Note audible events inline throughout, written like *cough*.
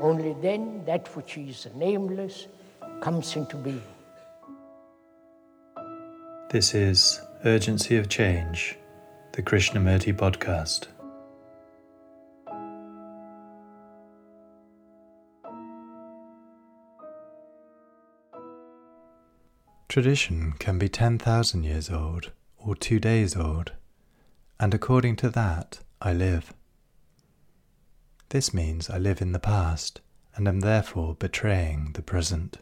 Only then that which is nameless comes into being. This is Urgency of Change, the Krishnamurti podcast. Tradition can be 10,000 years old or two days old, and according to that, I live. This means I live in the past and am therefore betraying the present.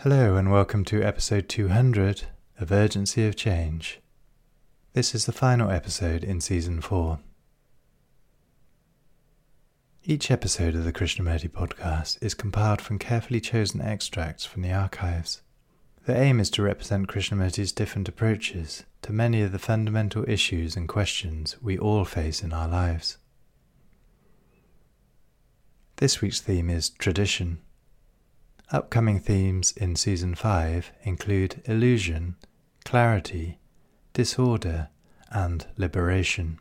Hello, and welcome to episode 200 of Urgency of Change. This is the final episode in season 4. Each episode of the Krishnamurti podcast is compiled from carefully chosen extracts from the archives. The aim is to represent Krishnamurti's different approaches to many of the fundamental issues and questions we all face in our lives. This week's theme is tradition. Upcoming themes in Season 5 include illusion, clarity, disorder, and liberation.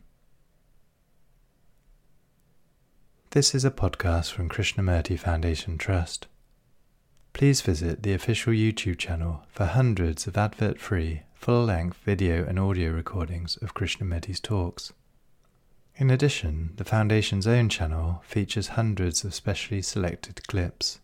This is a podcast from Krishnamurti Foundation Trust. Please visit the official YouTube channel for hundreds of advert free, full length video and audio recordings of Krishnamurti's talks. In addition, the Foundation's own channel features hundreds of specially selected clips.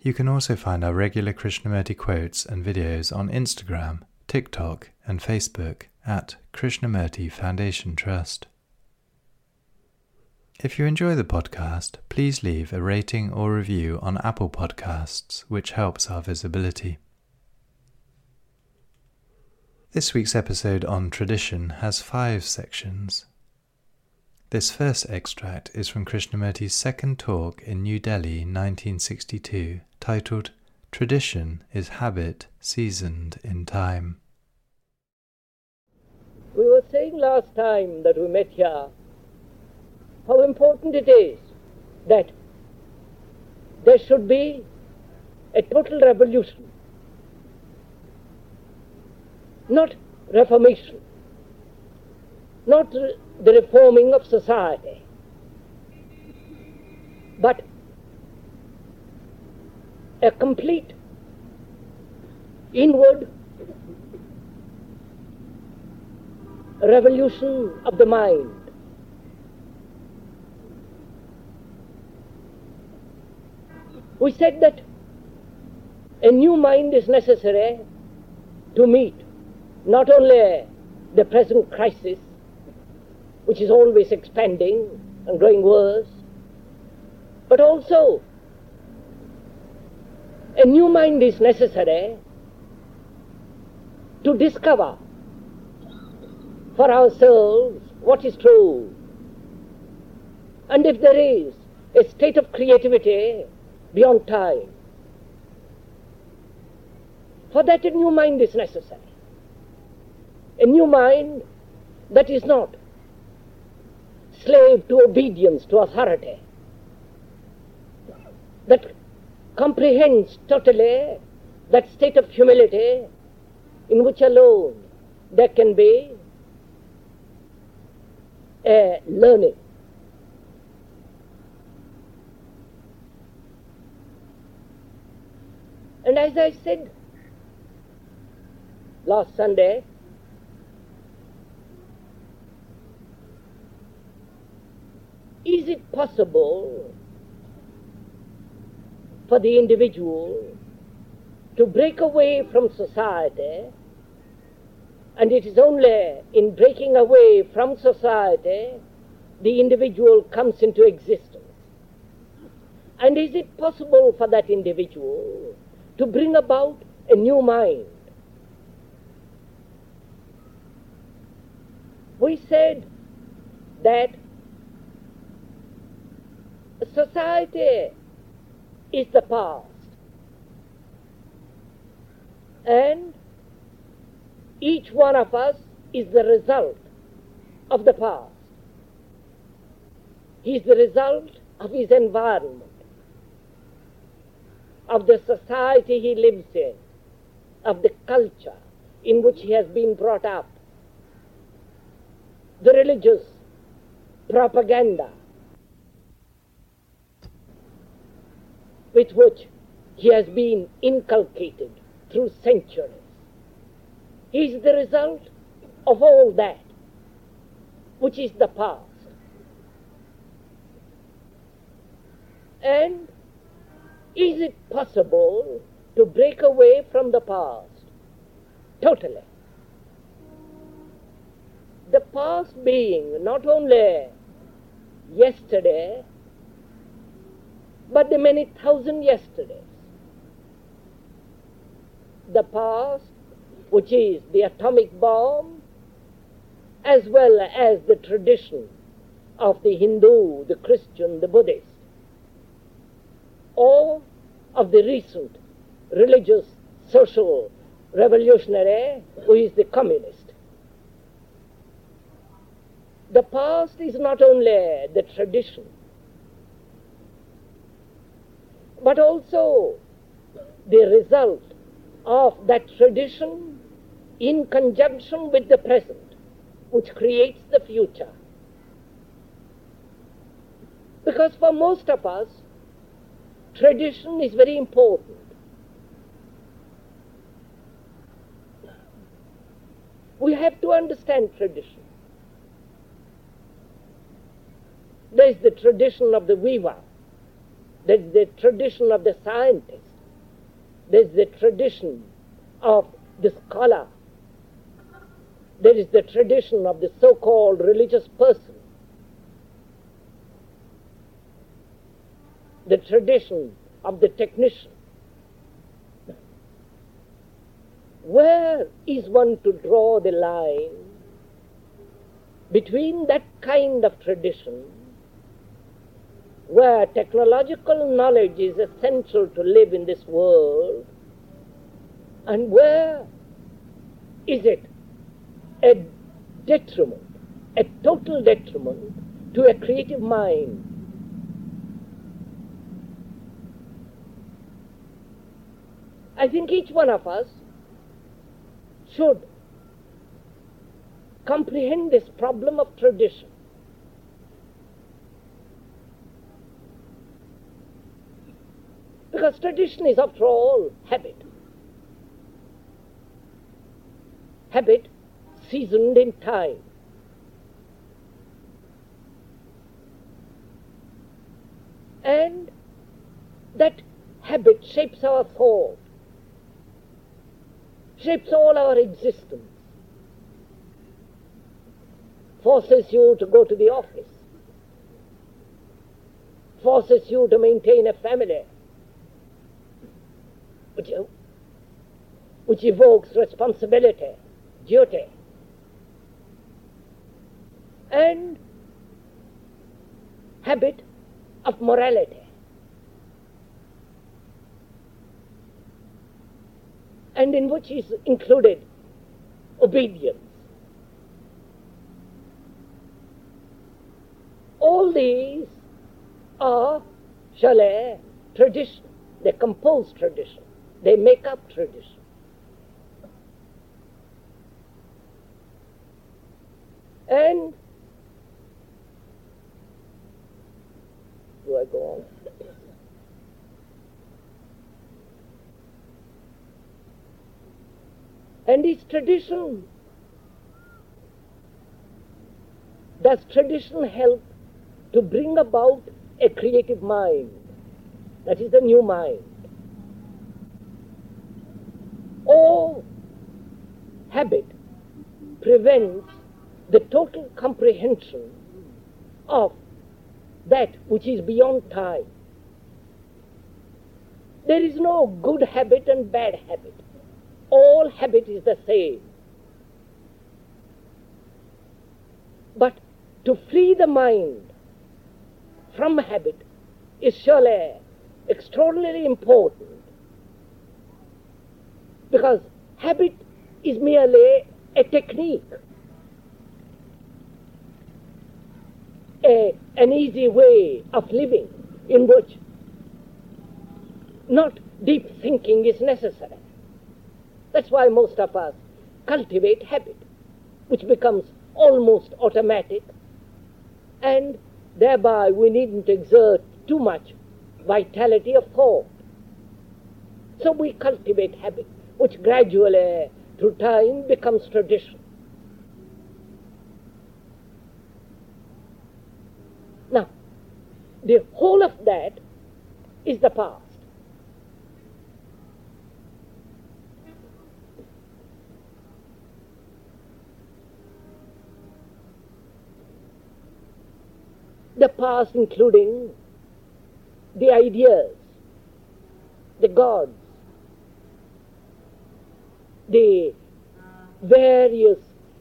You can also find our regular Krishnamurti quotes and videos on Instagram, TikTok, and Facebook at Krishnamurti Foundation Trust. If you enjoy the podcast, please leave a rating or review on Apple Podcasts, which helps our visibility. This week's episode on tradition has five sections. This first extract is from Krishnamurti's second talk in New Delhi 1962, titled Tradition is Habit Seasoned in Time. We were saying last time that we met here how important it is that there should be a total revolution, not reformation, not the reforming of society, but a complete inward revolution of the mind We said that a new mind is necessary to meet not only the present crisis, which is always expanding and growing worse, but also a new mind is necessary to discover for ourselves what is true. And if there is a state of creativity beyond time. For that, a new mind is necessary. A new mind that is not slave to obedience to authority, that comprehends totally that state of humility in which alone there can be a learning And as I said last Sunday, is it possible for the individual to break away from society? And it is only in breaking away from society the individual comes into existence. And is it possible for that individual to bring about a new mind. We said that Society is the past. And each one of us is the result of the past. He is the result of his environment, of the society he lives in, of the culture in which he has been brought up, the religious propaganda with which he has been inculcated through centuries. He is the result of all that, which is the past. And is it possible to break away from the past? Totally. The past being not only yesterday, but the many thousand yesterdays. The past, which is the atomic bomb, as well as the tradition of the Hindu, the Christian, the Buddhist, or of the recent religious, social revolutionary who is the communist. The past is not only the tradition, but also the result of that tradition in conjunction with the present, which creates the future. Because for most of us, tradition is very important. We have to understand tradition. There's the tradition of the weaver, there's the tradition of the scientist, there's the tradition of the scholar, there is the tradition of the so called religious person, the tradition of the technician. Where is one to draw the line between that kind of tradition where technological knowledge is essential to live in this world and where is it a detriment, a total detriment to a creative mind? I think each one of us should comprehend this problem of tradition. Because tradition is, after all, habit. Habit seasoned in time. And that habit shapes our thought, shapes all our existence, forces you to go to the office, forces you to maintain a family, which, uh, which evokes responsibility, duty, and habit of morality. And in which is included obedience. All these are, shall tradition. They compose tradition. They make up tradition. And do I go on? And is tradition. Does tradition help to bring about a creative mind? That is the new mind. Or habit prevents the total comprehension of that which is beyond time. There is no good habit and bad habit. All habit is the same. But to free the mind from habit is surely extraordinarily important because habit is merely a technique, a, an easy way of living in which not deep thinking is necessary. That's why most of us cultivate habit, which becomes almost automatic, and thereby we needn't exert too much vitality of thought. So we cultivate habit, which gradually, through time, becomes tradition. Now, the whole of that is the past. The past including the ideas, the gods, the various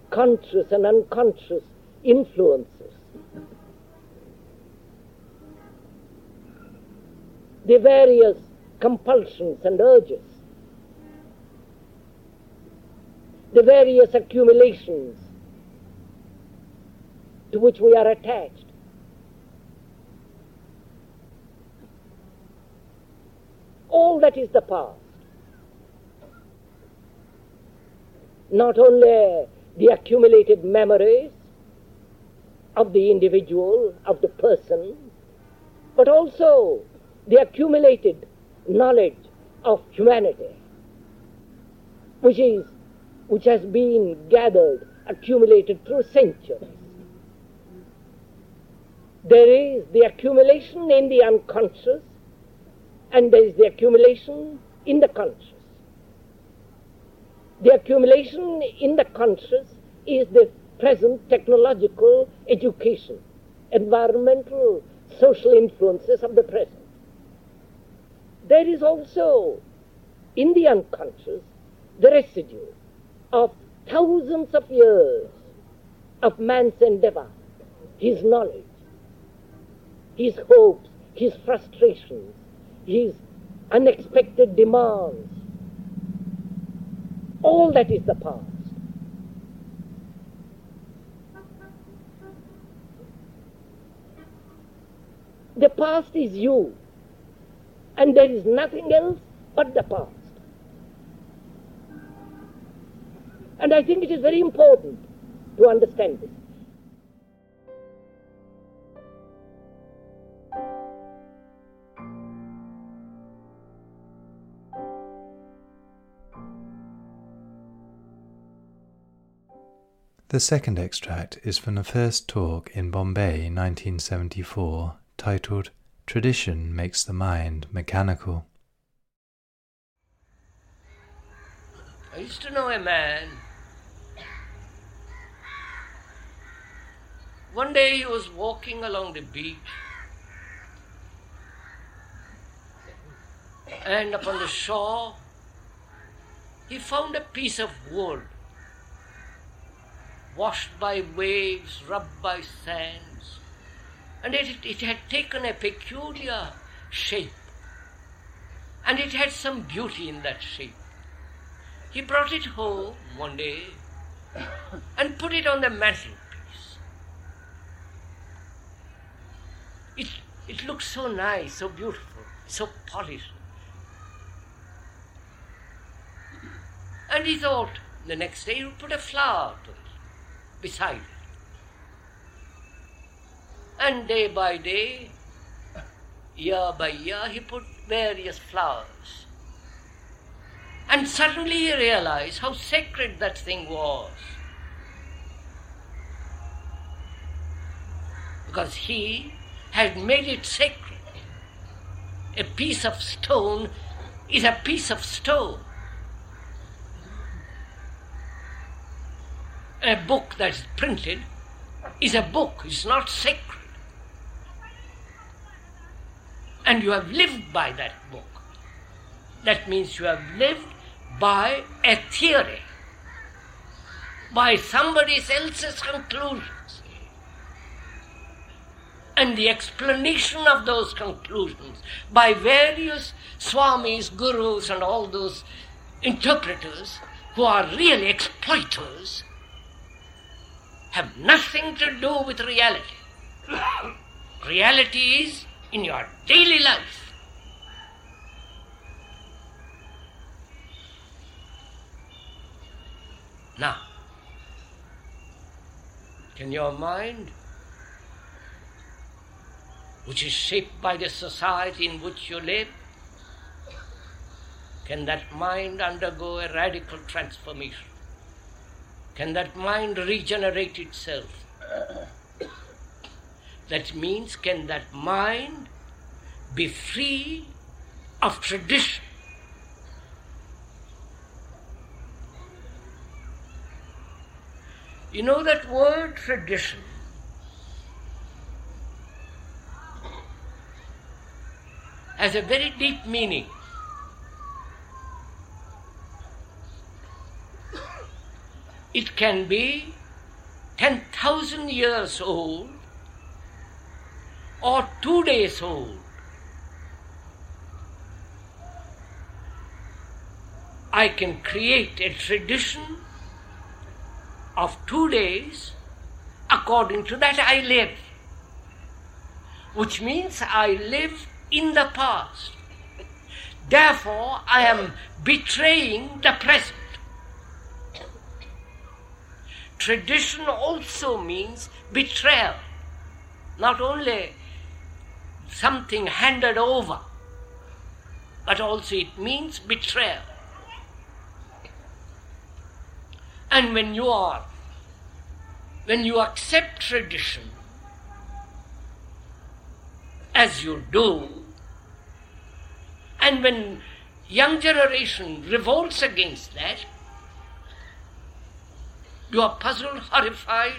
conscious and unconscious influences, the various compulsions and urges, the various accumulations to which we are attached. All that is the past. Not only the accumulated memories of the individual, of the person, but also the accumulated knowledge of humanity, which is which has been gathered, accumulated through centuries. There is the accumulation in the unconscious and there is the accumulation in the conscious. The accumulation in the conscious is the present technological education, environmental, social influences of the present. There is also in the unconscious the residue of thousands of years of man's endeavor, his knowledge, his hopes, his frustrations, his unexpected demands. All that is the past. The past is you, and there is nothing else but the past. And I think it is very important to understand this. The second extract is from the first talk in Bombay 1974 titled Tradition Makes the Mind Mechanical. I used to know a man. One day he was walking along the beach and upon the shore he found a piece of wood washed by waves, rubbed by sands, and it, it had taken a peculiar shape, and it had some beauty in that shape. He brought it home one day and put it on the mantelpiece. It, it looked so nice, so beautiful, so polished. And he thought the next day he would put a flower to it beside it. And day by day, year by year, he put various flowers. And suddenly he realized how sacred that thing was. Because he had made it sacred. A piece of stone is a piece of stone. A book that's printed is a book, it's not sacred. And you have lived by that book. That means you have lived by a theory, by somebody else's conclusions. and the explanation of those conclusions by various swamis, gurus, and all those interpreters who are really exploiters have nothing to do with reality. reality is in your daily life. Now, can your mind which is shaped by the society in which you live? Can that mind undergo a radical transformation? Can that mind regenerate itself? That means, can that mind be free of tradition? You know that word tradition has a very deep meaning. It can be 10,000 years old or two days old. I can create a tradition of two days according to that I live, which means I live in the past. Therefore, I am betraying the present. Tradition also means betrayal, not only something handed over, but also it means betrayal. And when you are, when you accept tradition, as you do, and when young generation revolts against that, you are puzzled, horrified,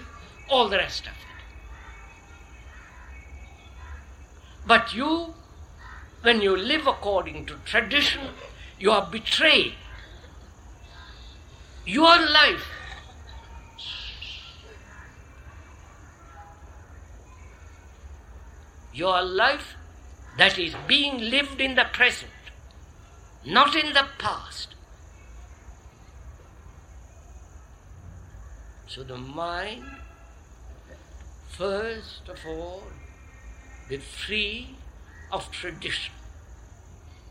all the rest of it. But you, when you live according to tradition, you are betrayed. Your life your life that is being lived in the present, not in the past. So the mind, first of all, be free of tradition.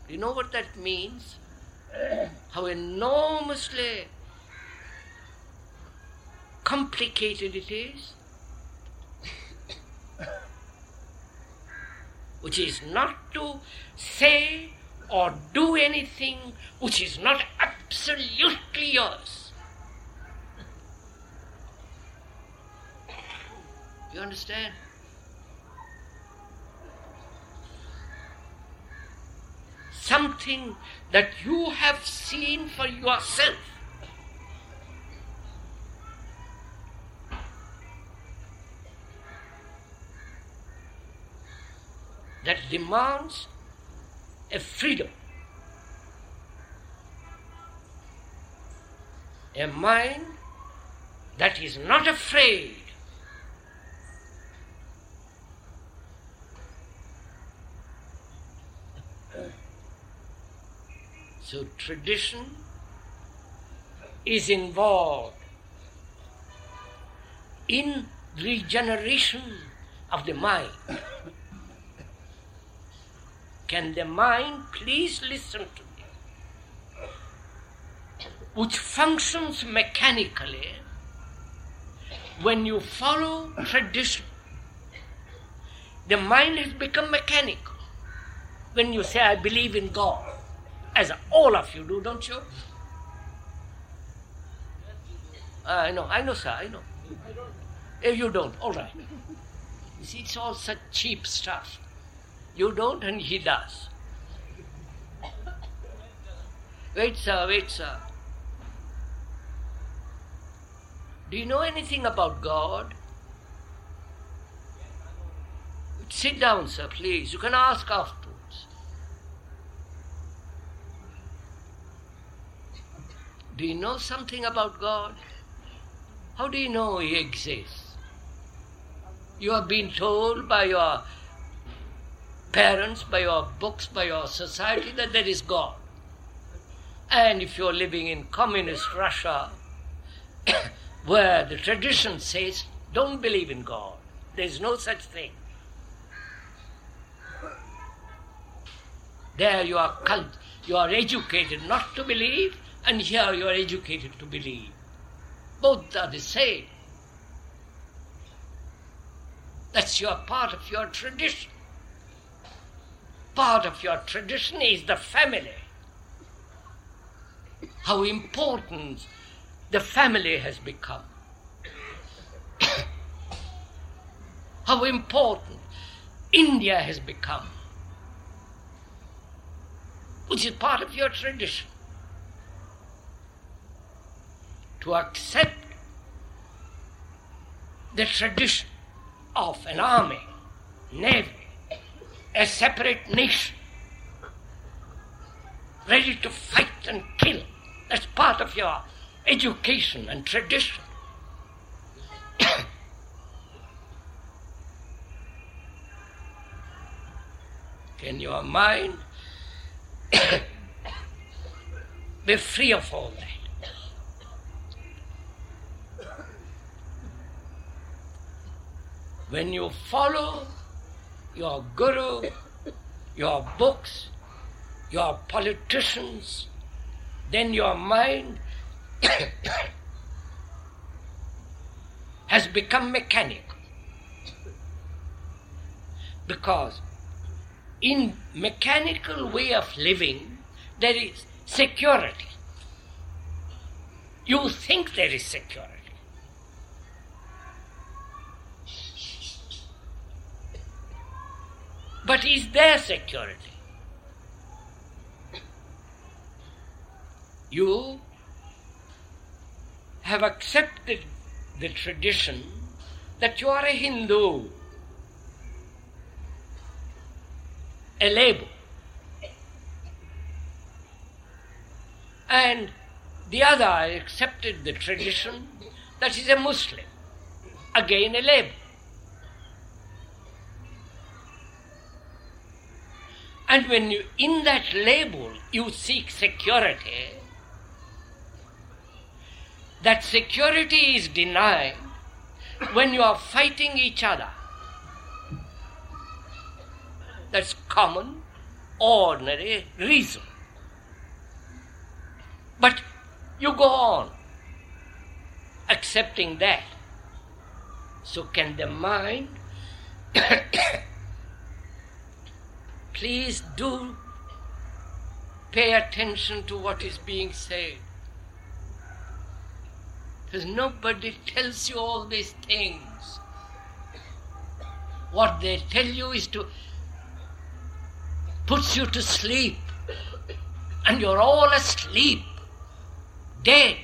Do you know what that means? *clears throat* How enormously complicated it is? *coughs* Which is not to say or do anything which is not absolutely yours. You understand? Something that you have seen for yourself. That demands a freedom. A mind that is not afraid So tradition is involved in regeneration of the mind. Can the mind please listen to me? Which functions mechanically when you follow tradition. The mind has become mechanical. When you say, I believe in God, as all of you do, don't you? I know, I know, sir, I know. If you don't, all right. You see, it's all such cheap stuff. You don't, and he does. Wait, sir, wait, sir. Do you know anything about God? Sit down, sir, please. You can ask after. Do you know something about God? How do you know He exists? You have been told by your parents, by your books, by your society that there is God. And if you're living in communist Russia, *coughs* where the tradition says, don't believe in God, there's no such thing. There you are cult- you are educated not to believe, and here you are educated to believe. Both are the same. That's your part of your tradition. Part of your tradition is the family. How important the family has become. *coughs* How important India has become which is part of your tradition. To accept the tradition of an army, navy, a separate nation, ready to fight and kill. That's part of your education and tradition. *coughs* Can your mind *coughs* be free of all that. When you follow your guru, your books, your politicians, then your mind *coughs* has become mechanical. Because in mechanical way of living, there is security. You think there is security. But is there security? You have accepted the tradition that you are a Hindu. a label. And the other accepted the tradition that is a Muslim, again a label. And when you, in that label, you seek security, that security is denied when you are fighting each other. That's common, ordinary reason. But you go on accepting that. So, can the mind *coughs* please do pay attention to what is being said? Because nobody tells you all these things. What they tell you is to puts you to sleep, and you're all asleep, dead.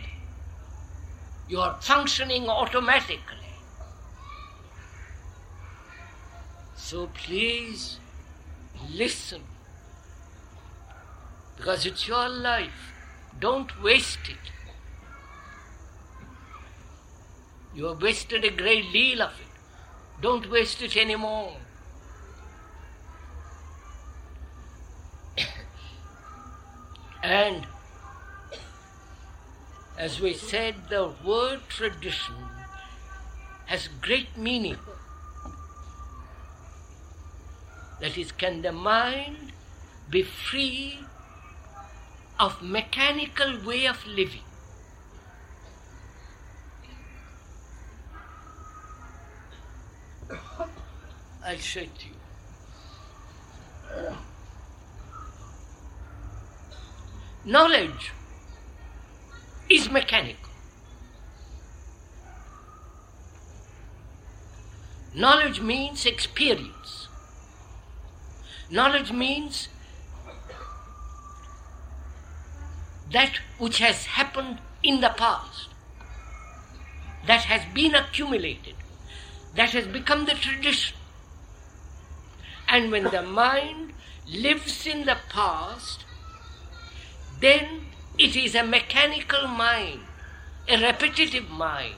You're functioning automatically. So please listen, because it's your life. Don't waste it. You have wasted a great deal of it. Don't waste it anymore. *coughs* And as we said, the word tradition has great meaning. That is, can the mind be free of mechanical way of living? I'll show it to you. Knowledge is mechanical. Knowledge means experience. Knowledge means that which has happened in the past, that has been accumulated, that has become the tradition. And when the mind lives in the past, then it is a mechanical mind, a repetitive mind.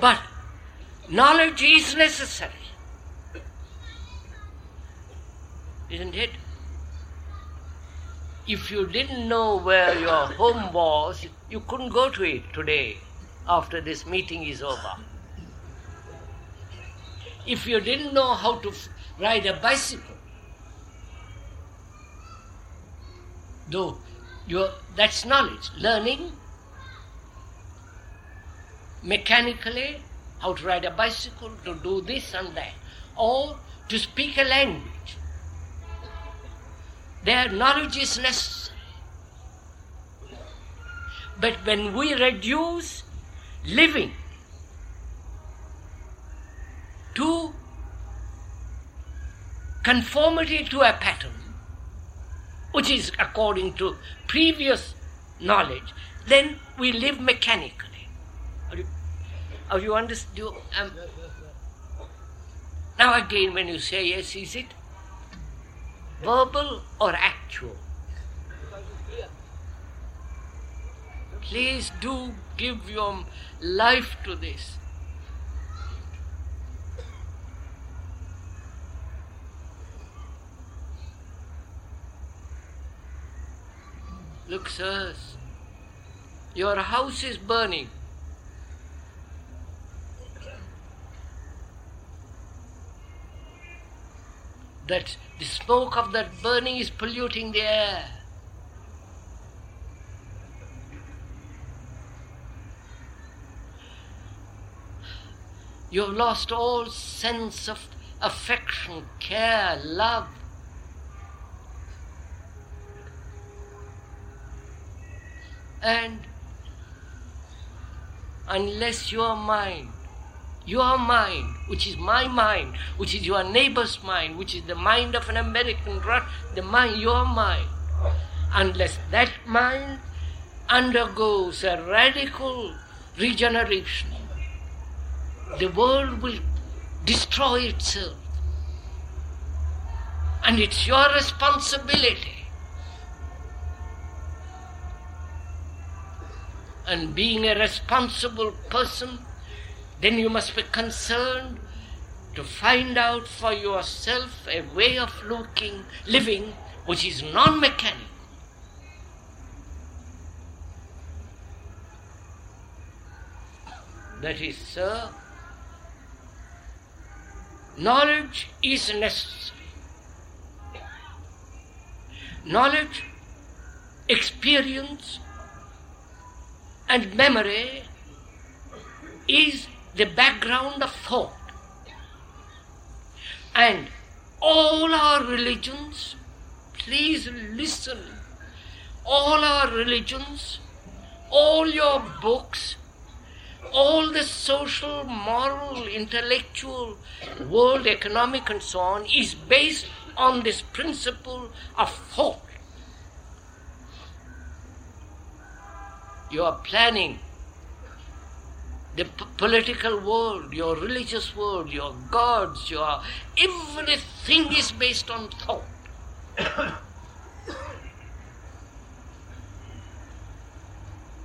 But knowledge is necessary. Isn't it? If you didn't know where your home was, you couldn't go to it today after this meeting is over. If you didn't know how to ride a bicycle, though you that's knowledge, learning mechanically how to ride a bicycle, to do this and that, or to speak a language. Their knowledge is necessary. But when we reduce living to conformity to a pattern, which is according to previous knowledge, then we live mechanically. Are you, are you understand? Um, now again, when you say yes, is it verbal or actual? Please do give your life to this. Look, sirs, your house is burning. That the smoke of that burning is polluting the air. You've lost all sense of affection, care, love. And unless your mind, your mind, which is my mind, which is your neighbor's mind, which is the mind of an American, the mind, your mind, unless that mind undergoes a radical regeneration, the world will destroy itself. And it's your responsibility and being a responsible person, then you must be concerned to find out for yourself a way of looking, living which is non mechanical. That is, sir, knowledge is necessary. Knowledge, experience, and memory is the background of thought. And all our religions, please listen, all our religions, all your books, all the social, moral, intellectual, world economic, and so on is based on this principle of thought. You are planning the p- political world, your religious world, your gods, your everything is based on thought. *coughs*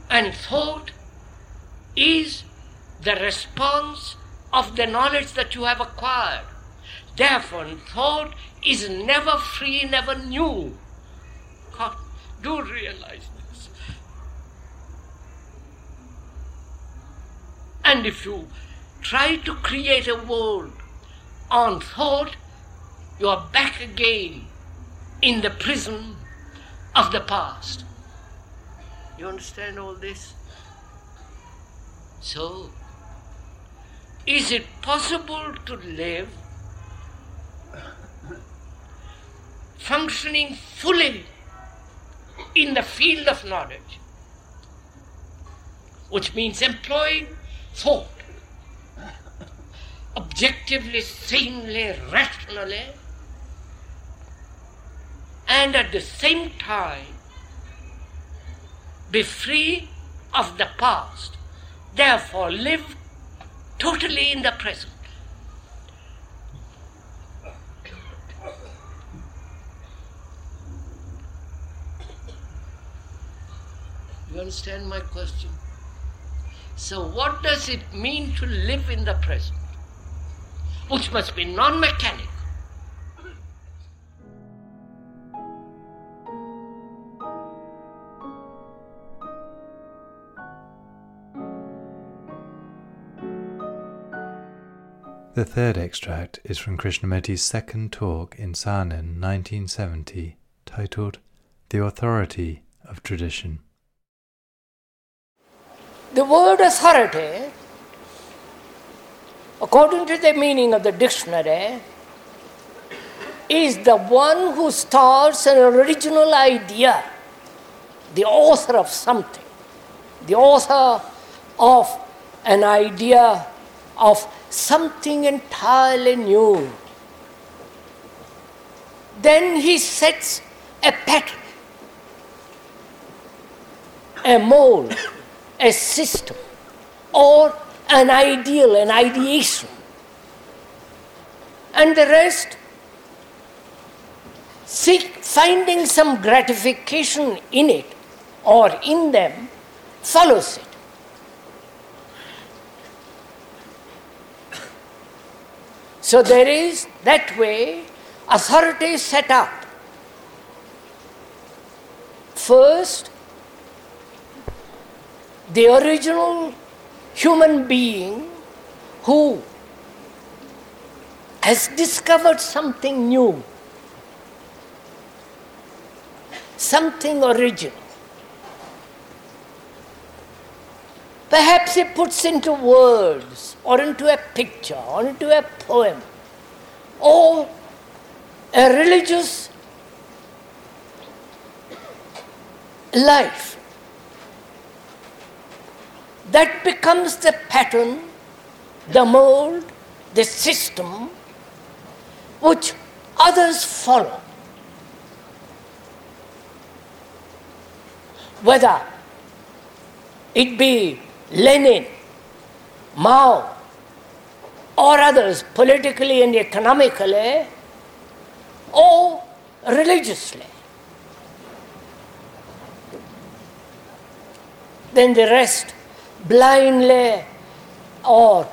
and thought is the response of the knowledge that you have acquired. Therefore, thought is never free, never new. God, do realize And if you try to create a world on thought, you are back again in the prison of the past. You understand all this? So, is it possible to live functioning fully in the field of knowledge, which means employing thought, objectively, sanely, rationally, and at the same time be free of the past, therefore live totally in the present. You understand my question? So, what does it mean to live in the present? which must be non mechanical. The third extract is from Krishnamurti's second talk in Saanen 1970, titled The Authority of Tradition. The word authority, according to the meaning of the dictionary, is the one who starts an original idea, the author of something, the author of an idea of something entirely new. Then he sets a pattern, a mold, a system, or an ideal, an ideation. And the rest, seek finding some gratification in it or in them, follows it. So there is that way authority set up. First, the original human being who has discovered something new, something original. Perhaps he puts into words or into a picture or into a poem or a religious life. That becomes the pattern, the mold, the system which others follow. Whether it be Lenin, Mao, or others, politically and economically, or religiously. Then the rest blindly or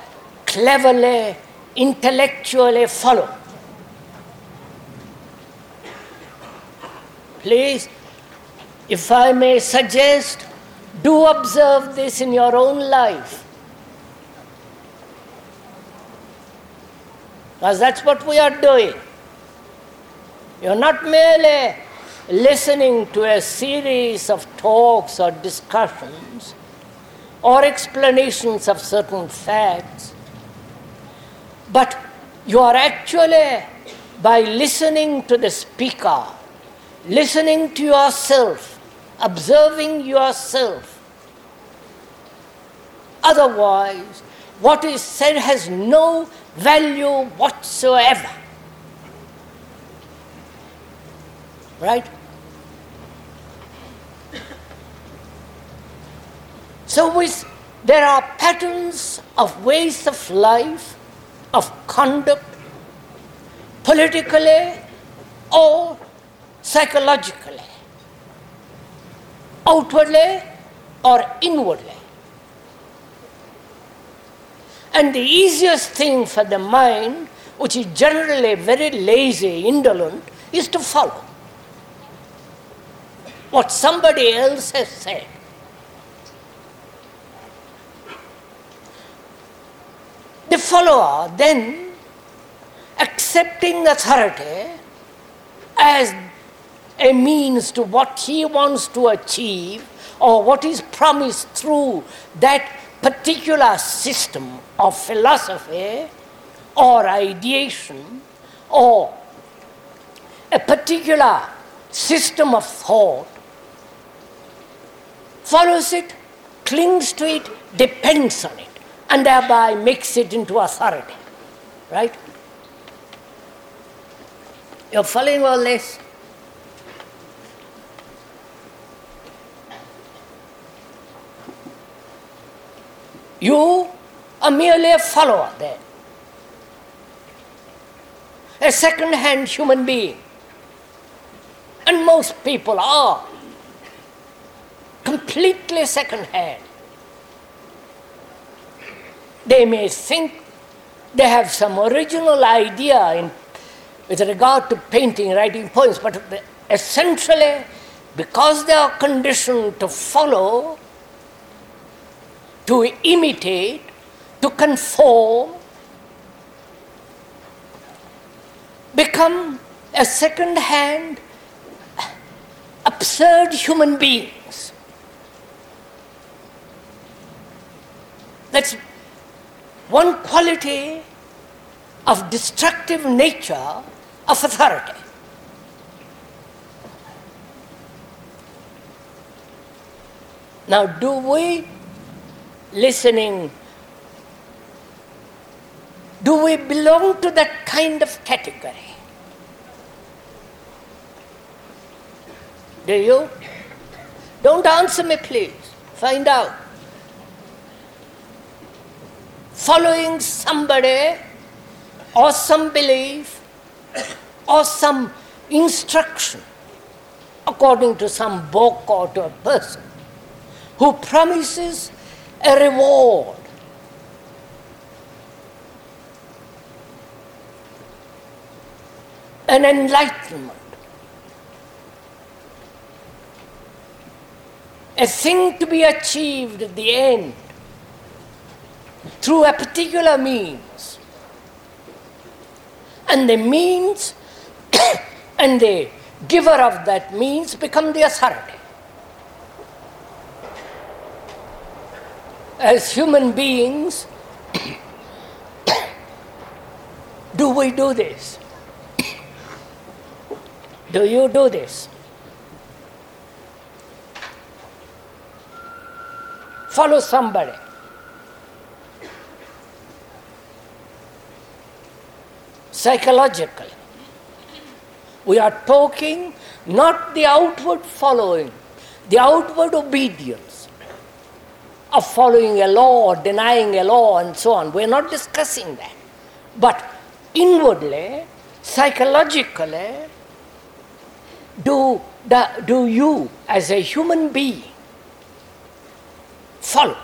cleverly, intellectually follow. Please, if I may suggest, do observe this in your own life. Because that's what we are doing. You're not merely listening to a series of talks or discussions or explanations of certain facts, but you are actually, by listening to the speaker, listening to yourself, observing yourself, Otherwise, what is said has no value whatsoever. Right? So, with, there are patterns of ways of life, of conduct, politically or psychologically, outwardly or inwardly. And the easiest thing for the mind, which is generally very lazy, indolent, is to follow what somebody else has said. The follower then accepting authority as a means to what he wants to achieve or what is promised through that particular system of philosophy or ideation or a particular system of thought follows it, clings to it, depends on it, and thereby makes it into authority. Right? You're following all this? You are merely a follower there, a second hand human being. And most people are completely second hand. They may think they have some original idea in, with regard to painting, writing poems, but essentially, because they are conditioned to follow, to imitate, to conform, become a second hand, absurd human beings. That's one quality of destructive nature of authority. Now, do we, listening, do we belong to that kind of category? Do you? Don't answer me, please. Find out. Following somebody or some belief or some instruction according to some book or to a person who promises a reward. An enlightenment. A thing to be achieved at the end through a particular means. And the means *coughs* and the giver of that means become the authority. as human beings, *coughs* do we do this? *coughs* Do you do this? Follow somebody. Psychologically. We are talking not the outward following, the outward obedience of following a law denying a law and so on. We're not discussing that. But inwardly, psychologically, do, do you as a human being follow?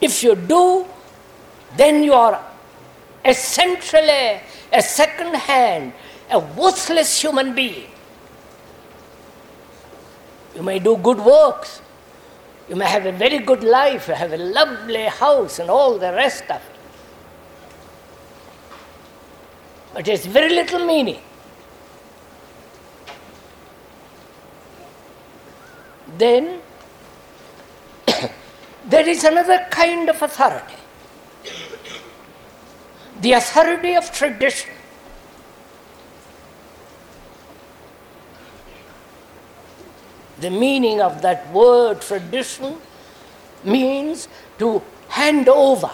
If you do, then you are essentially a second hand, a worthless human being. You may do good works. You may have a very good life, you have a lovely house and all the rest of it. But it's very little meaning. Then *coughs* there is another kind of authority the authority of tradition. The meaning of that word tradition means to hand over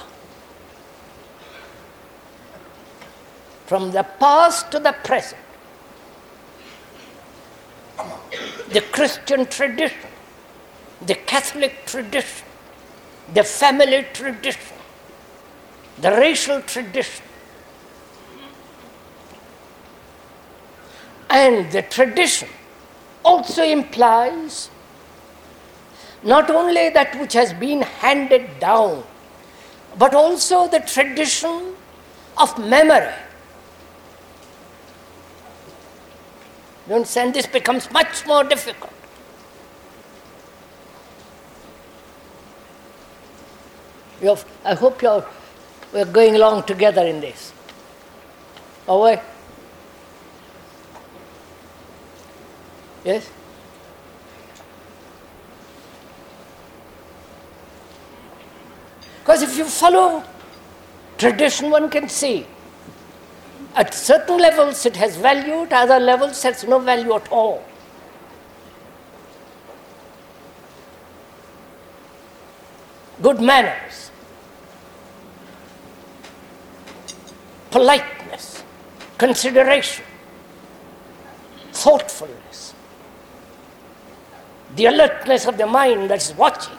from the past to the present. The Christian tradition, the Catholic tradition, the family tradition, the racial tradition, and the tradition also implies not only that which has been handed down, but also the tradition of memory. You understand? This becomes much more difficult. You're, I hope you're, we're going along together in this. We? Yes? Because if you follow tradition, one can see at certain levels it has value, at other levels it has no value at all. Good manners, politeness, consideration, thoughtfulness, the alertness of the mind that's watching,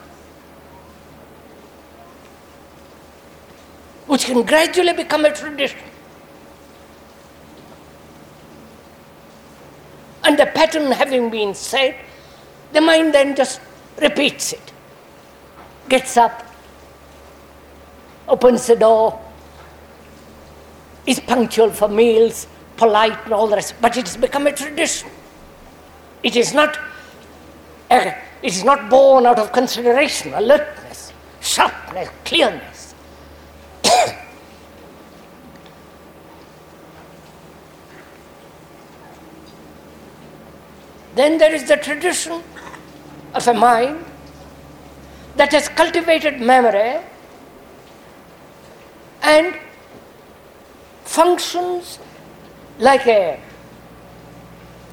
which can gradually become a tradition. And the pattern having been set, the mind then just repeats it, gets up, opens the door, is punctual for meals, polite and all the rest, but it has become a tradition. It is not, uh, it is not born out of consideration, alertness, sharpness, clearness. *coughs* then there is the tradition of a mind that has cultivated memory and functions like a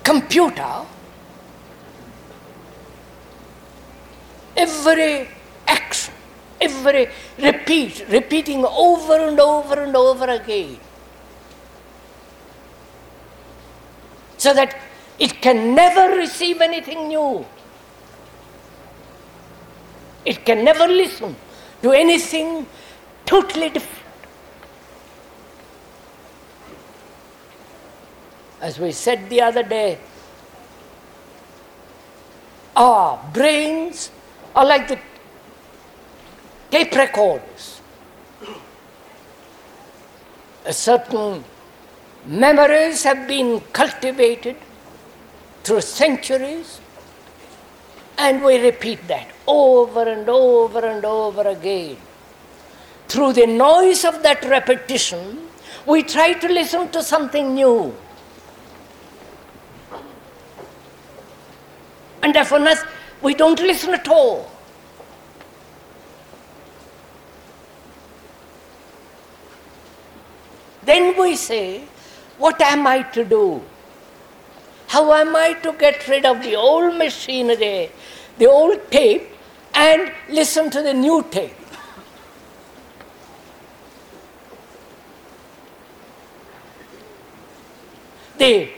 computer, every action, every repeat, repeating over and over and over again. So that it can never receive anything new. It can never listen to anything totally different. As we said the other day, our brains are like the tape recorders. A certain memories have been cultivated through centuries, and we repeat that over and over and over again. Through the noise of that repetition, we try to listen to something new. And therefore, we don't listen at all. Then we say, What am I to do? How am I to get rid of the old machinery, the old tape, and listen to the new tape? The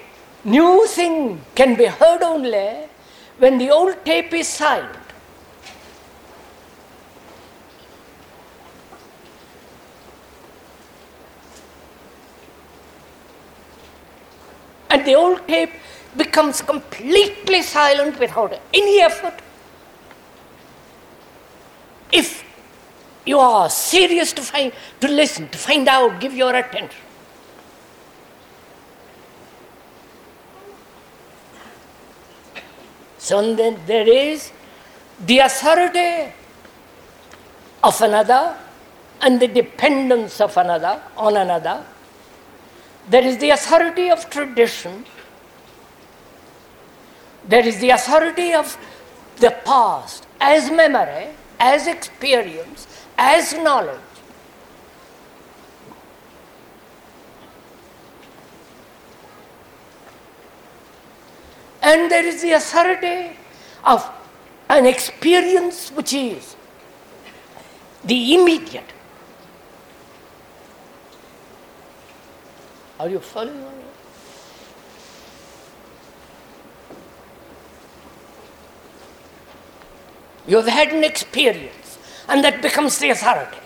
new thing can be heard only when the old tape is silent. And the old tape becomes completely silent without any effort. If you are serious to find to listen, to find out, give your attention. So then there is the authority of another and the dependence of another on another. There is the authority of tradition. There is the authority of the past as memory, as experience, as knowledge. And there is the authority of an experience which is the immediate. Are you following? me? You have had an experience, and that becomes the authority.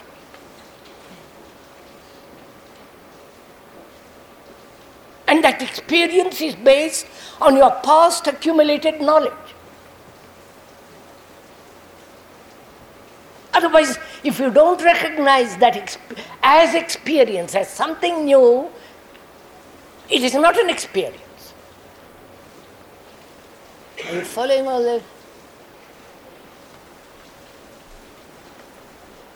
And that experience is based on your past accumulated knowledge. Otherwise, if you don't recognize that exp- as experience, as something new, it is not an experience. Are you following all this?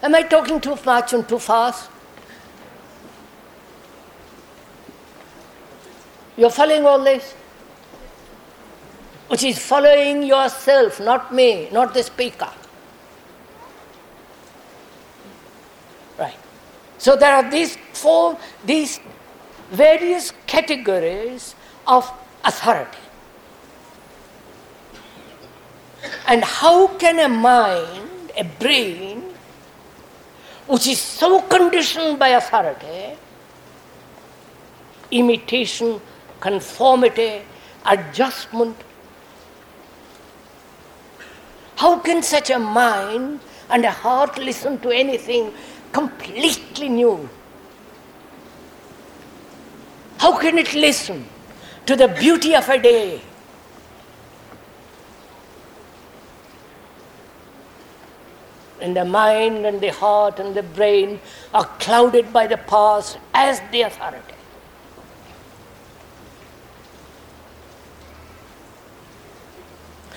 Am I talking too much and too fast? You're following all this? Which is following yourself, not me, not the speaker. Right. So there are these four, these various categories of authority. And how can a mind, a brain, which is so conditioned by authority, imitation, conformity, adjustment. How can such a mind and a heart listen to anything completely new? How can it listen to the beauty of a day? and the mind and the heart and the brain are clouded by the past as the authority.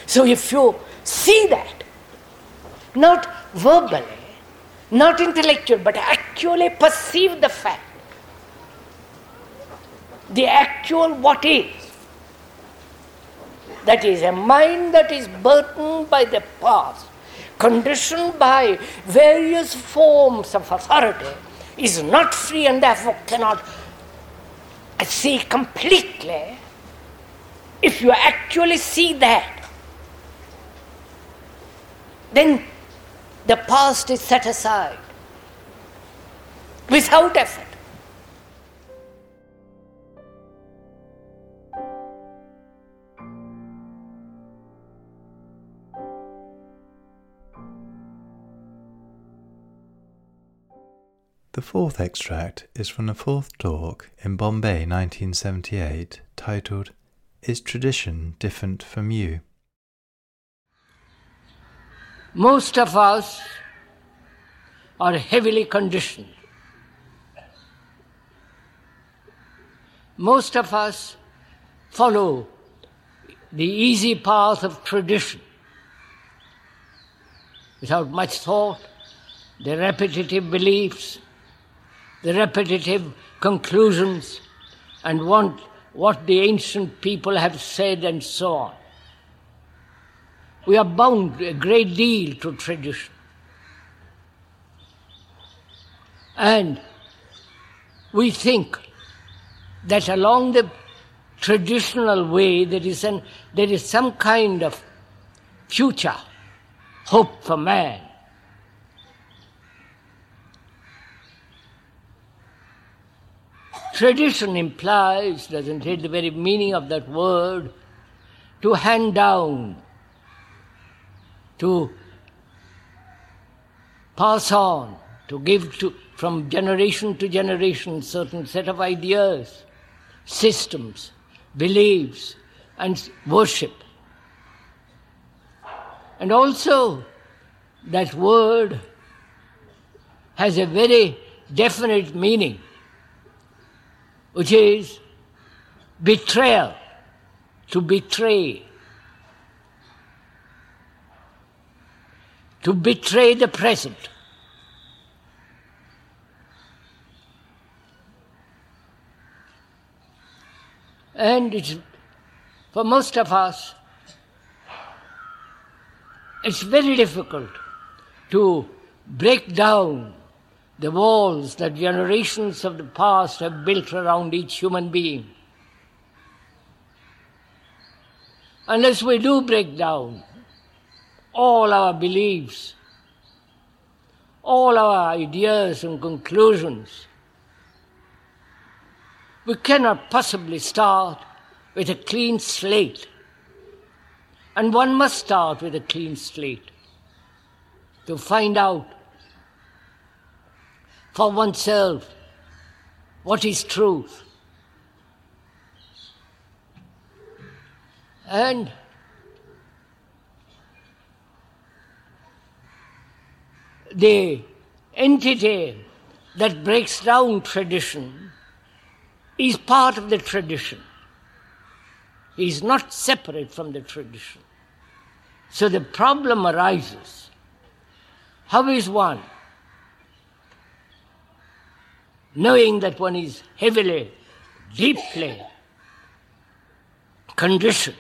So if you see that, not verbally, not intellectual, but actually perceive the fact, the actual what is, that is a mind that is burdened by the past, conditioned by various forms of authority, is not free and therefore cannot see completely. If you actually see that, then the past is set aside without effort. The fourth extract is from the fourth talk in Bombay 1978 titled Is Tradition Different from You? Most of us are heavily conditioned. Most of us follow the easy path of tradition without much thought, the repetitive beliefs, the repetitive conclusions, and want what the ancient people have said and so on. We are bound a great deal to tradition. And we think that along the traditional way there is, an, there is some kind of future hope for man. Tradition implies, doesn't it, the very meaning of that word, to hand down to pass on, to give to, from generation to generation certain set of ideas, systems, beliefs, and worship. And also, that word has a very definite meaning, which is betrayal, to betray. To betray the present. And it's, for most of us, it's very difficult to break down the walls that generations of the past have built around each human being. Unless we do break down all our beliefs, all our ideas and conclusions. We cannot possibly start with a clean slate. And one must start with a clean slate to find out for oneself what is truth. And the entity that breaks down tradition is part of the tradition. He is not separate from the tradition. So the problem arises. How is one, knowing that one is heavily, deeply conditioned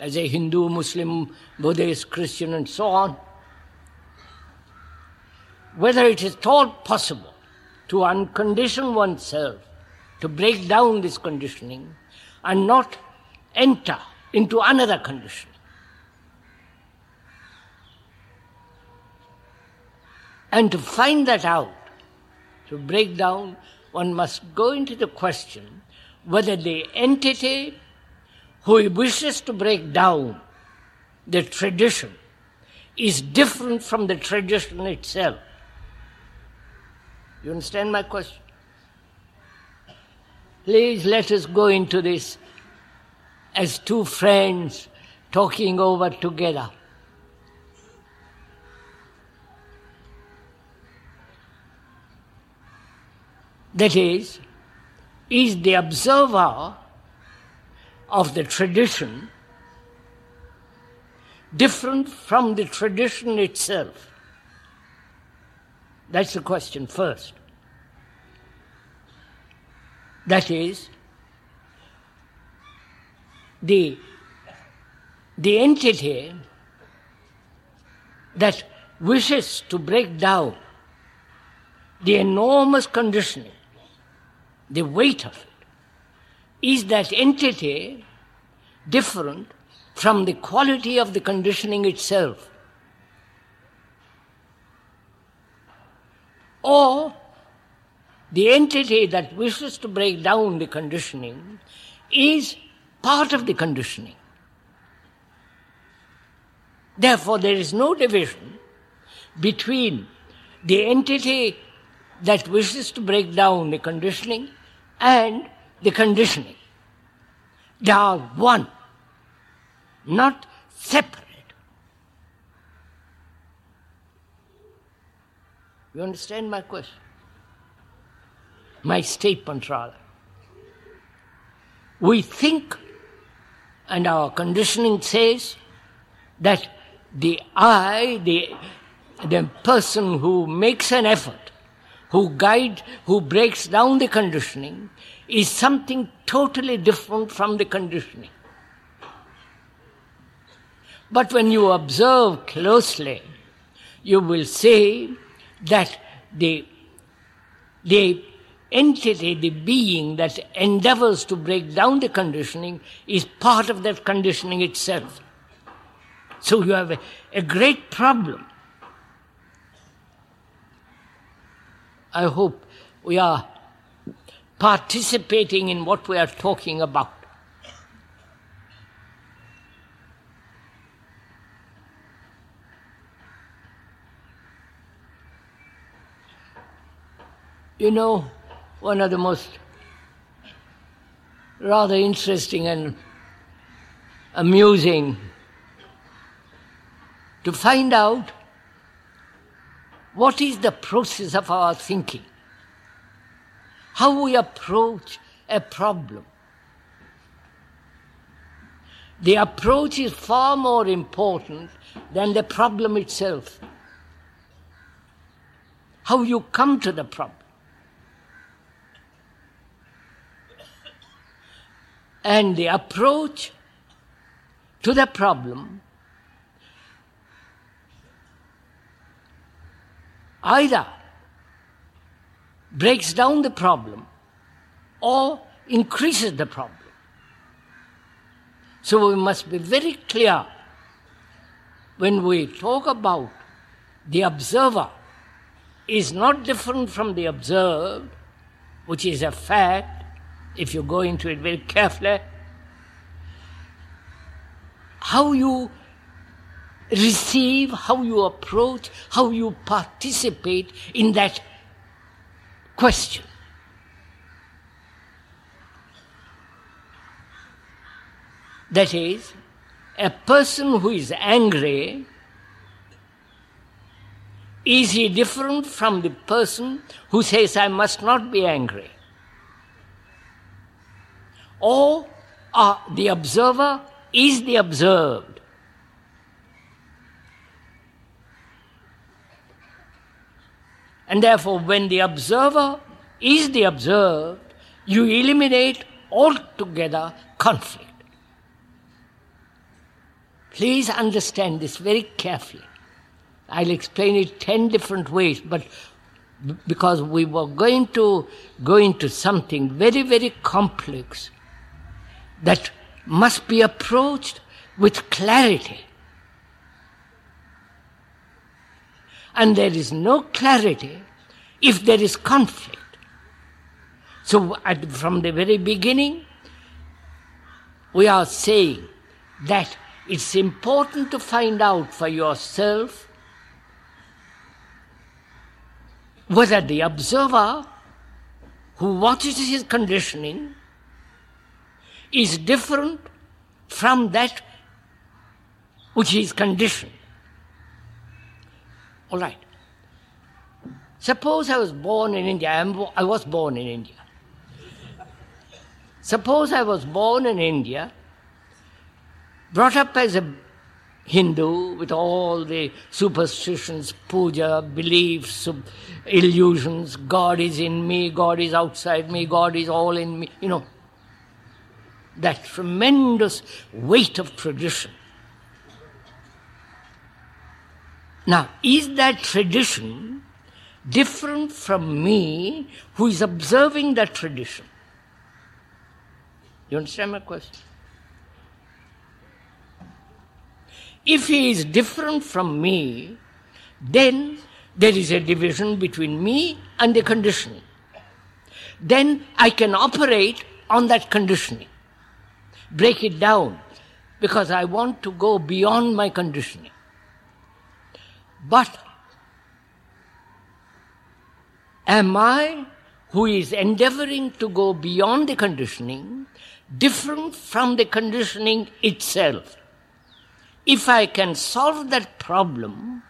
as a Hindu, Muslim, Buddhist, Christian, and so on, whether it is thought possible to uncondition oneself, to break down this conditioning, and not enter into another condition. And to find that out, to break down, one must go into the question whether the entity who wishes to break down the tradition is different from the tradition itself. You understand my question? Please let us go into this as two friends talking over together. That is, is the observer of the tradition different from the tradition itself? That's the question first. That is, the, the entity that wishes to break down the enormous conditioning, the weight of it, is that entity different from the quality of the conditioning itself? Or the entity that wishes to break down the conditioning is part of the conditioning. Therefore, there is no division between the entity that wishes to break down the conditioning and the conditioning. They are one, not separate. You understand my question? My statement, rather. We think, and our conditioning says, that the I, the, the person who makes an effort, who guides, who breaks down the conditioning, is something totally different from the conditioning. But when you observe closely, you will see that the, the entity, the being that endeavors to break down the conditioning is part of that conditioning itself. So you have a, a great problem. I hope we are participating in what we are talking about. You know, one of the most rather interesting and amusing to find out what is the process of our thinking, how we approach a problem. The approach is far more important than the problem itself. How you come to the problem. And the approach to the problem either breaks down the problem or increases the problem. So we must be very clear when we talk about the observer is not different from the observed, which is a fact, if you go into it very carefully. How you receive, how you approach, how you participate in that question. That is, a person who is angry, is he different from the person who says, I must not be angry? Or the observer is the observed? And therefore, when the observer is the observed, you eliminate altogether conflict. Please understand this very carefully. I'll explain it ten different ways, but because we were going to go into something very, very complex that must be approached with clarity. and there is no clarity if there is conflict. So, at, from the very beginning, we are saying that it's important to find out for yourself whether the observer who watches his conditioning is different from that which is conditioned. All right. Suppose I was born in India. I was born in India. Suppose I was born in India, brought up as a Hindu with all the superstitions, puja, beliefs, illusions, God is in me, God is outside me, God is all in me, you know. That tremendous weight of tradition. Now, is that tradition different from me who is observing that tradition? You understand my question? If he is different from me, then there is a division between me and the conditioning. Then I can operate on that conditioning, break it down, because I want to go beyond my conditioning. But am I, who is endeavoring to go beyond the conditioning, different from the conditioning itself? If I can solve that problem,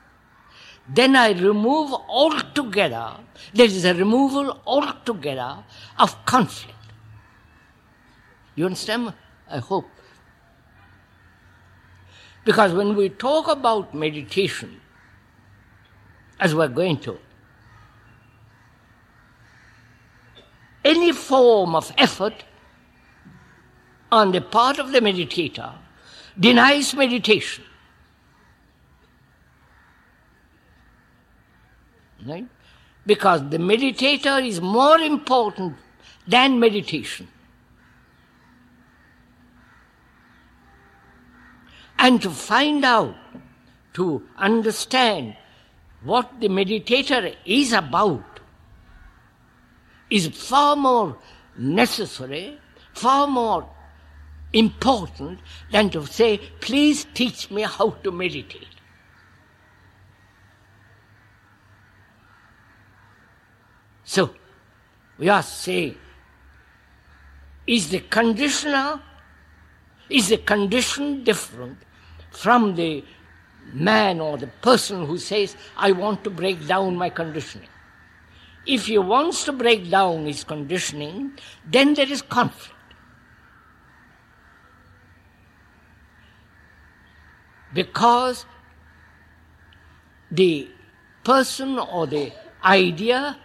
then I remove altogether, there is a removal altogether of conflict. You understand? I hope. Because when we talk about meditation, as we're going to, any form of effort on the part of the meditator denies meditation. Right? Because the meditator is more important than meditation. And to find out, to understand what the meditator is about is far more necessary, far more important than to say, please teach me how to meditate. So, we are saying, is the conditioner, is the condition different from the man or the person who says, I want to break down my conditioning? If he wants to break down his conditioning, then there is conflict. because the person or the idea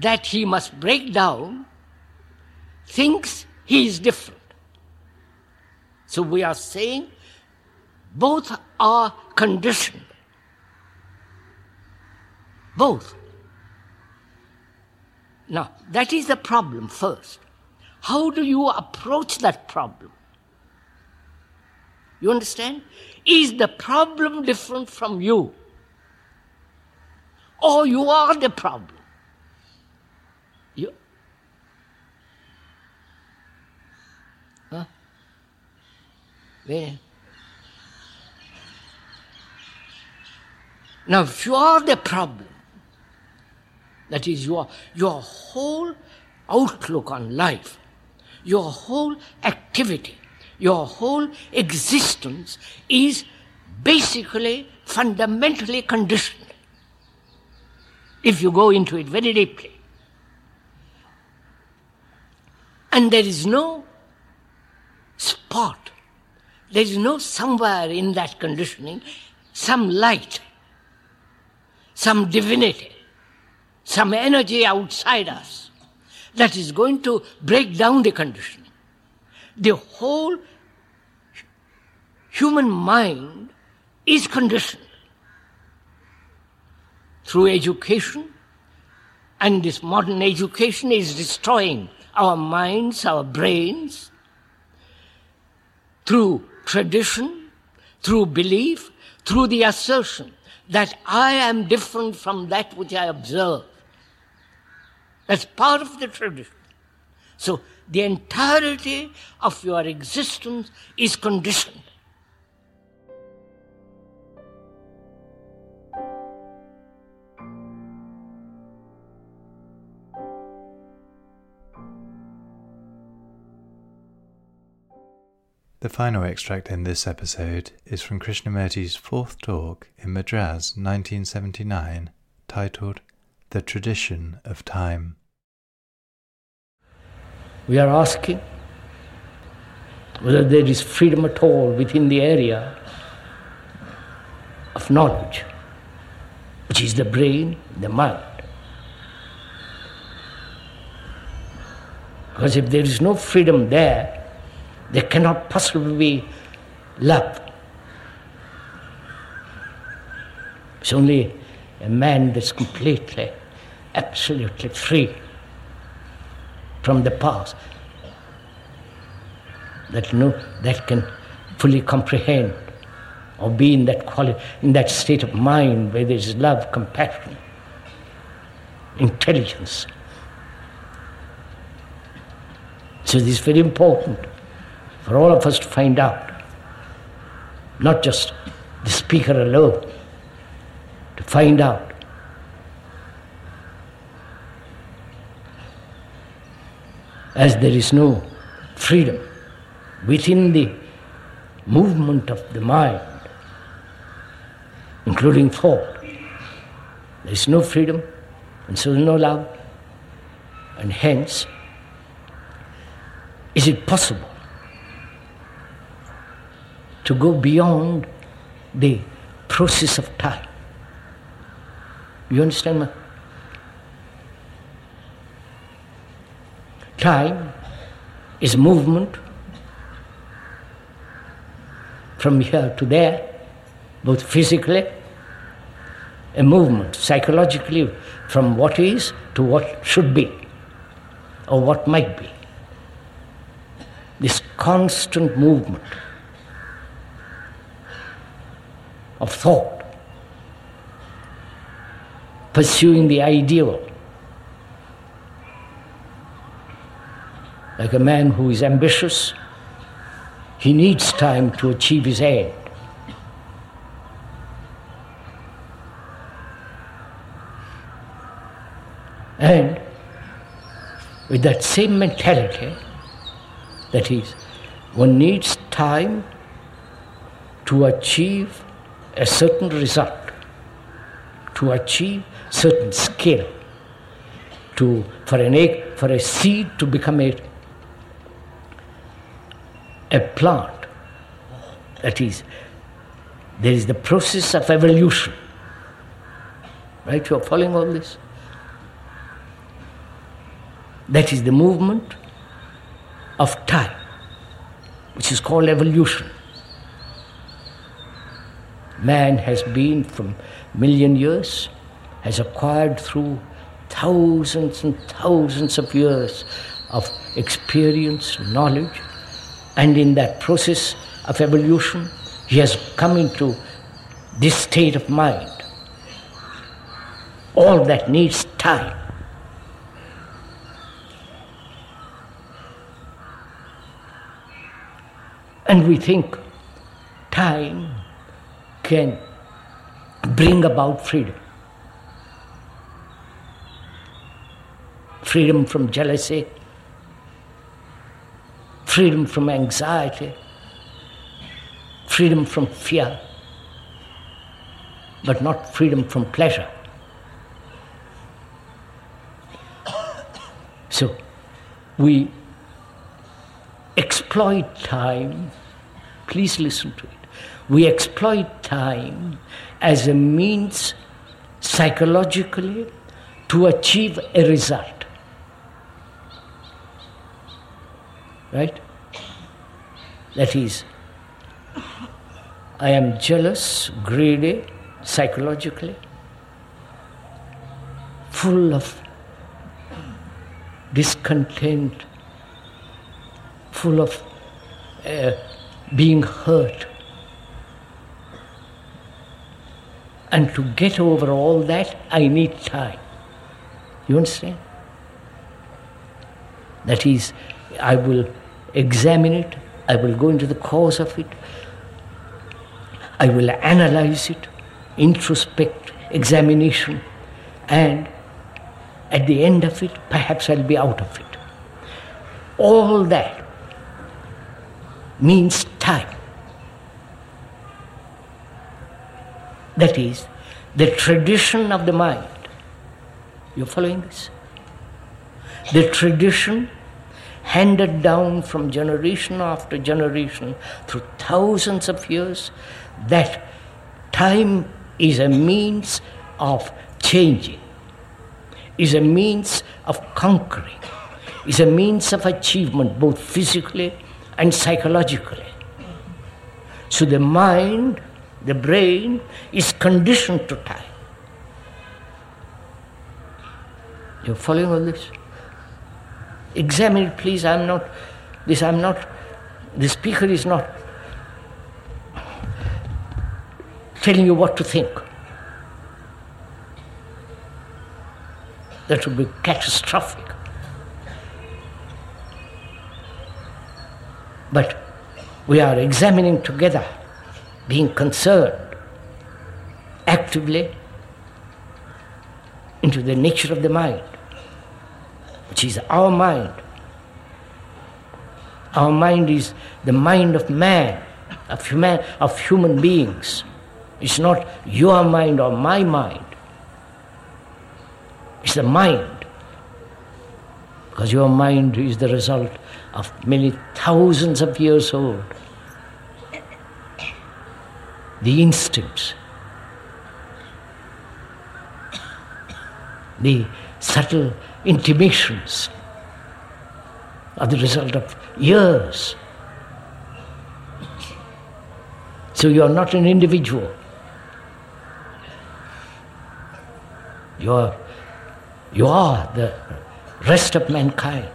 that he must break down thinks he is different. So we are saying both are conditioned. Both. Now, that is the problem first. How do you approach that problem? You understand? Is the problem different from you? Or you are the problem? Where? Now, if you are the problem, that is your, your whole outlook on life, your whole activity, your whole existence is basically fundamentally conditioned. If you go into it very deeply. And there is no spot, there is no somewhere in that conditioning some light, some divinity, some energy outside us that is going to break down the conditioning. The whole human mind is conditioned through education, and this modern education is destroying our minds, our brains, through tradition, through belief, through the assertion that I am different from that which I observe. That's part of the tradition. So the entirety of your existence is conditioned. The final extract in this episode is from Krishnamurti's fourth talk in Madras 1979, titled the tradition of time. We are asking whether there is freedom at all within the area of knowledge, which is the brain, the mind. Because if there is no freedom there, there cannot possibly be love. It's only a man that's completely, absolutely free from the past that know that can fully comprehend or be in that quality, in that state of mind where there is love, compassion, intelligence. So this is very important for all of us to find out, not just the speaker alone, to find out. As there is no freedom within the movement of the mind, including thought, there is no freedom, and so no love, and hence, is it possible to go beyond the process of time? You understand? Time is movement from here to there, both physically, a movement psychologically from what is to what should be or what might be. This constant movement of thought pursuing the ideal. Like a man who is ambitious, he needs time to achieve his end. And with that same mentality, that is, one needs time to achieve a certain result, to achieve certain skill. To for an egg for a seed to become a a plant. That is there is the process of evolution. Right you are following all this? That is the movement of time which is called evolution man has been from million years has acquired through thousands and thousands of years of experience, knowledge, and in that process of evolution, he has come into this state of mind. All that needs time. And we think time can bring about freedom. freedom from jealousy, freedom from anxiety, freedom from fear, but not freedom from pleasure. *coughs* So we exploit time, please listen to it. We exploit time as a means psychologically to achieve a result. Right? That is, I am jealous, greedy, psychologically, full of discontent, full of uh, being hurt. And to get over all that, I need time. You understand? That is, I will examine it, I will go into the cause of it, I will analyze it, introspect, examination, and at the end of it, perhaps I'll be out of it. All that means time. That is, the tradition of the mind You're following this? The tradition handed down from generation after generation through thousands of years that time is a means of changing, is a means of conquering, is a means of achievement both physically and psychologically. So the mind, the brain, is conditioned to time. You're following all this? Examine it, please. I'm not, this I'm not, the speaker is not telling you what to think. That would be catastrophic. But we are examining together, being concerned actively into the nature of the mind, which is our mind. Our mind is the mind of man, of human, of human beings. It's not your mind or my mind. It's the mind. Because your mind is the result of many thousands of years old. The instincts, the subtle intimations are the result of years. So you are not an individual. You are, you are the rest of mankind.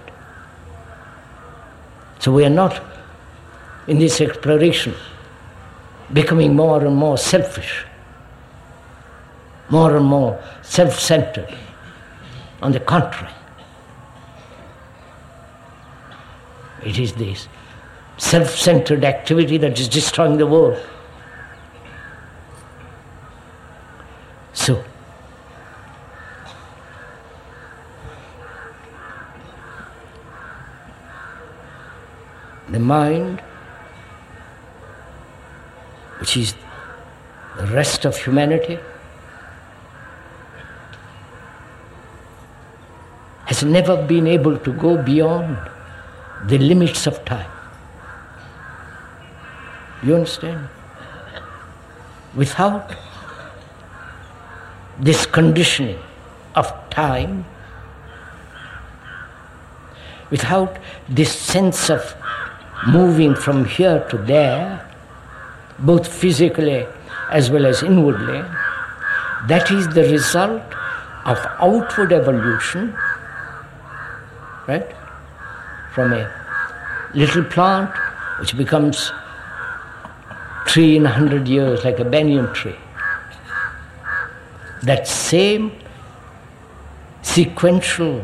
So we are not in this exploration becoming more and more selfish, more and more self centered. On the contrary, it is this self centered activity that is destroying the world. So, the mind, which is the rest of humanity, has never been able to go beyond the limits of time. You understand? Without this conditioning of time, without this sense of moving from here to there, both physically as well as inwardly, that is the result of outward evolution, right? From a little plant which becomes tree in a hundred years, like a banyan tree. That same sequential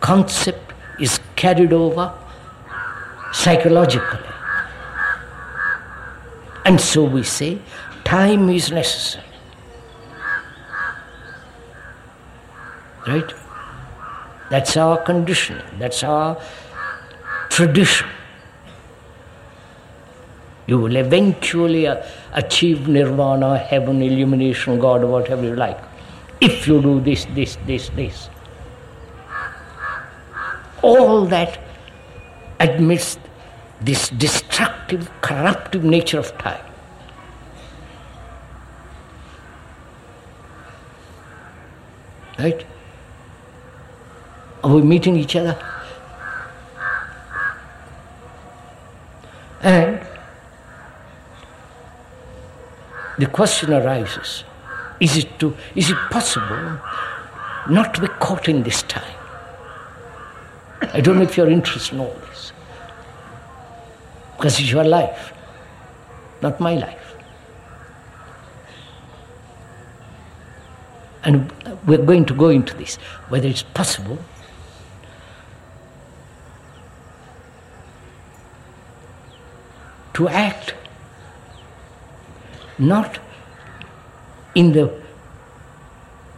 concept is carried over psychologically. And so we say time is necessary. Right? That's our conditioning, that's our tradition. You will eventually uh, achieve nirvana, heaven, illumination, God, whatever you like, if you do this, this, this, this. All that amidst this destructive, corruptive nature of time. Right? Are we meeting each other? And the question arises is it, to, is it possible not to be caught in this time? I don't know if you're interested in all this. Because it's your life, not my life. And we're going to go into this, whether it's possible to act not in the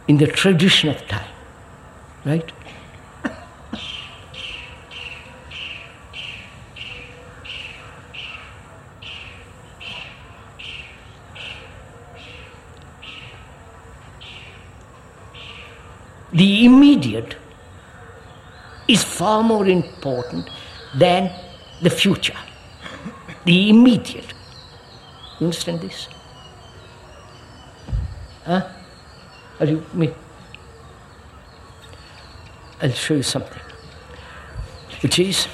in the tradition of time, right? The immediate is far more important than the future. The immediate. You understand this? Huh? Are you me? I'll show you something. Which is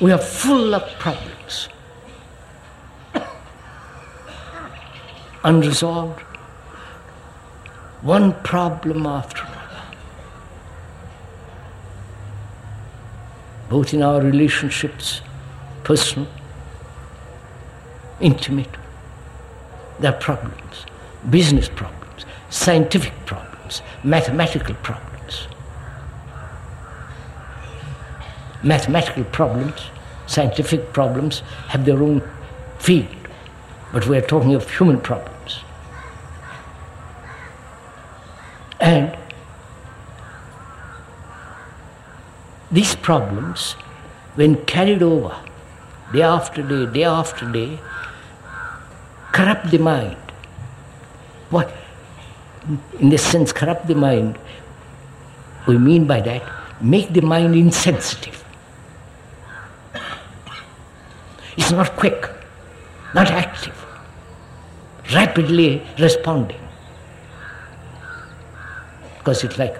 we are full of problems. Unresolved. One problem after another. Both in our relationships, personal, intimate, there are problems. Business problems, scientific problems, mathematical problems. Mathematical problems, scientific problems have their own field, but we're talking of human problems. And these problems, when carried over day after day, day after day, corrupt the mind. What? In this sense, corrupt the mind, we mean by that, make the mind insensitive. It's not quick, not active, rapidly responding. Because it's like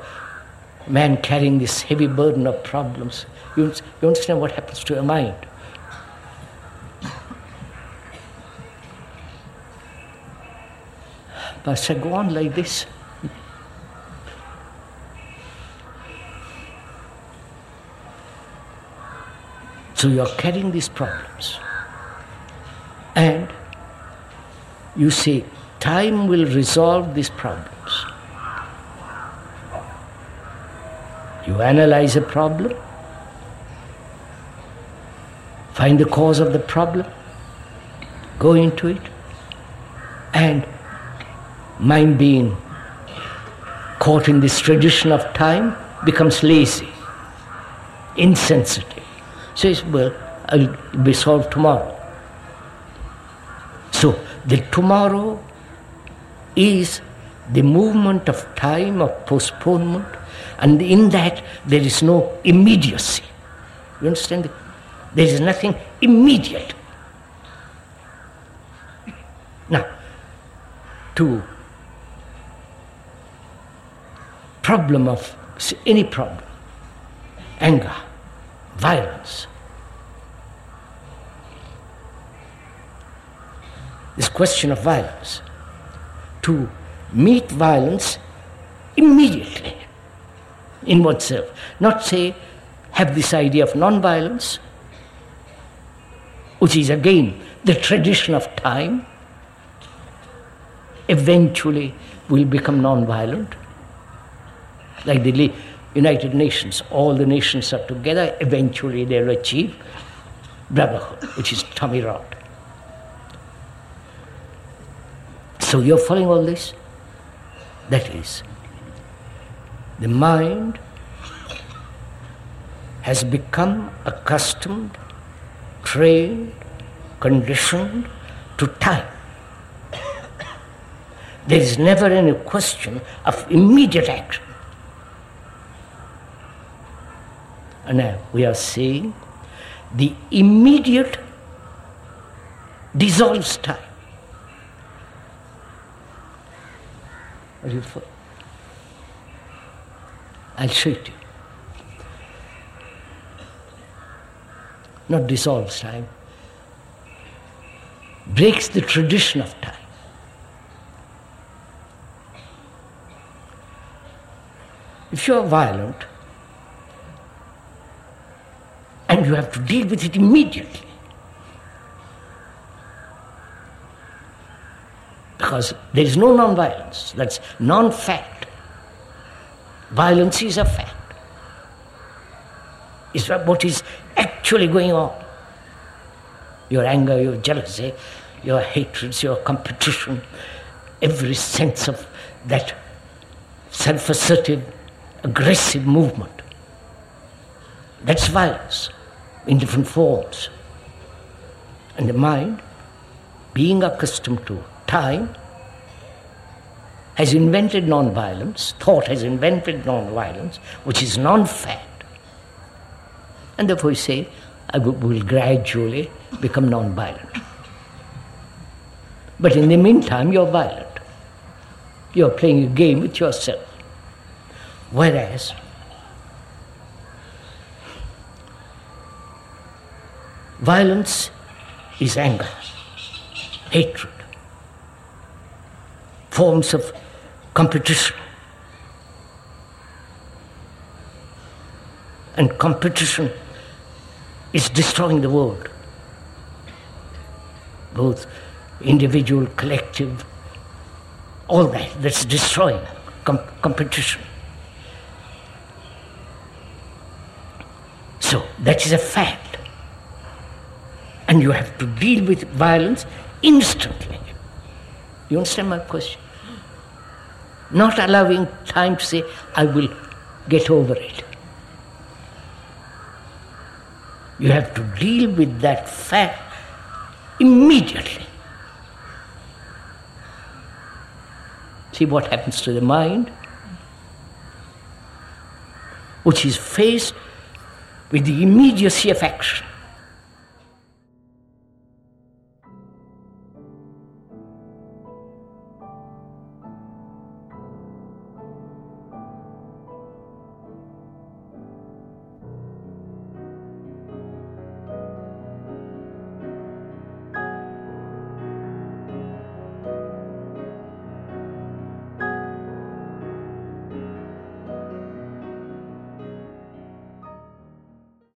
man carrying this heavy burden of problems. You, you understand what happens to your mind? But I said, go on like this. So you're carrying these problems. And you say, time will resolve these problems. You analyze a problem, find the cause of the problem, go into it, and mind being caught in this tradition of time becomes lazy, insensitive. Says, well, I'll be solved tomorrow. So the tomorrow is the movement of time of postponement, and in that there is no immediacy. You understand? There is nothing immediate. Now, to problem of any problem, anger, violence. This question of violence. To meet violence immediately in oneself. Not say, have this idea of non-violence, which is again the tradition of time, eventually will become non-violent. Like the United Nations, all the nations are together, eventually they'll achieve brotherhood, which is Tommy Rod. So you're following all this? That is, the mind has become accustomed, trained, conditioned to time. There is never any question of immediate action. And now we are saying the immediate dissolves time. Are you for? I'll show it to you. Not dissolves time, breaks the tradition of time. If you are violent, and you have to deal with it immediately. Because there is no non-violence, that's non-fact. Violence is a fact. It's what is actually going on. Your anger, your jealousy, your hatreds, your competition, every sense of that self assertive, aggressive movement. That's violence in different forms. And the mind, being accustomed to time, has invented non-violence, thought has invented non-violence, which is non-fact. And therefore we say, I will gradually become non-violent. But in the meantime, you're violent. You're playing a game with yourself. Whereas, violence is anger, hatred, forms of competition. And competition is destroying the world, both individual, collective, all that, that's destroying com- competition. So, that is a fact. And you have to deal with violence instantly. You understand my question? Not allowing time to say, I will get over it. You have to deal with that fact immediately. See what happens to the mind, which is faced with the immediacy of action.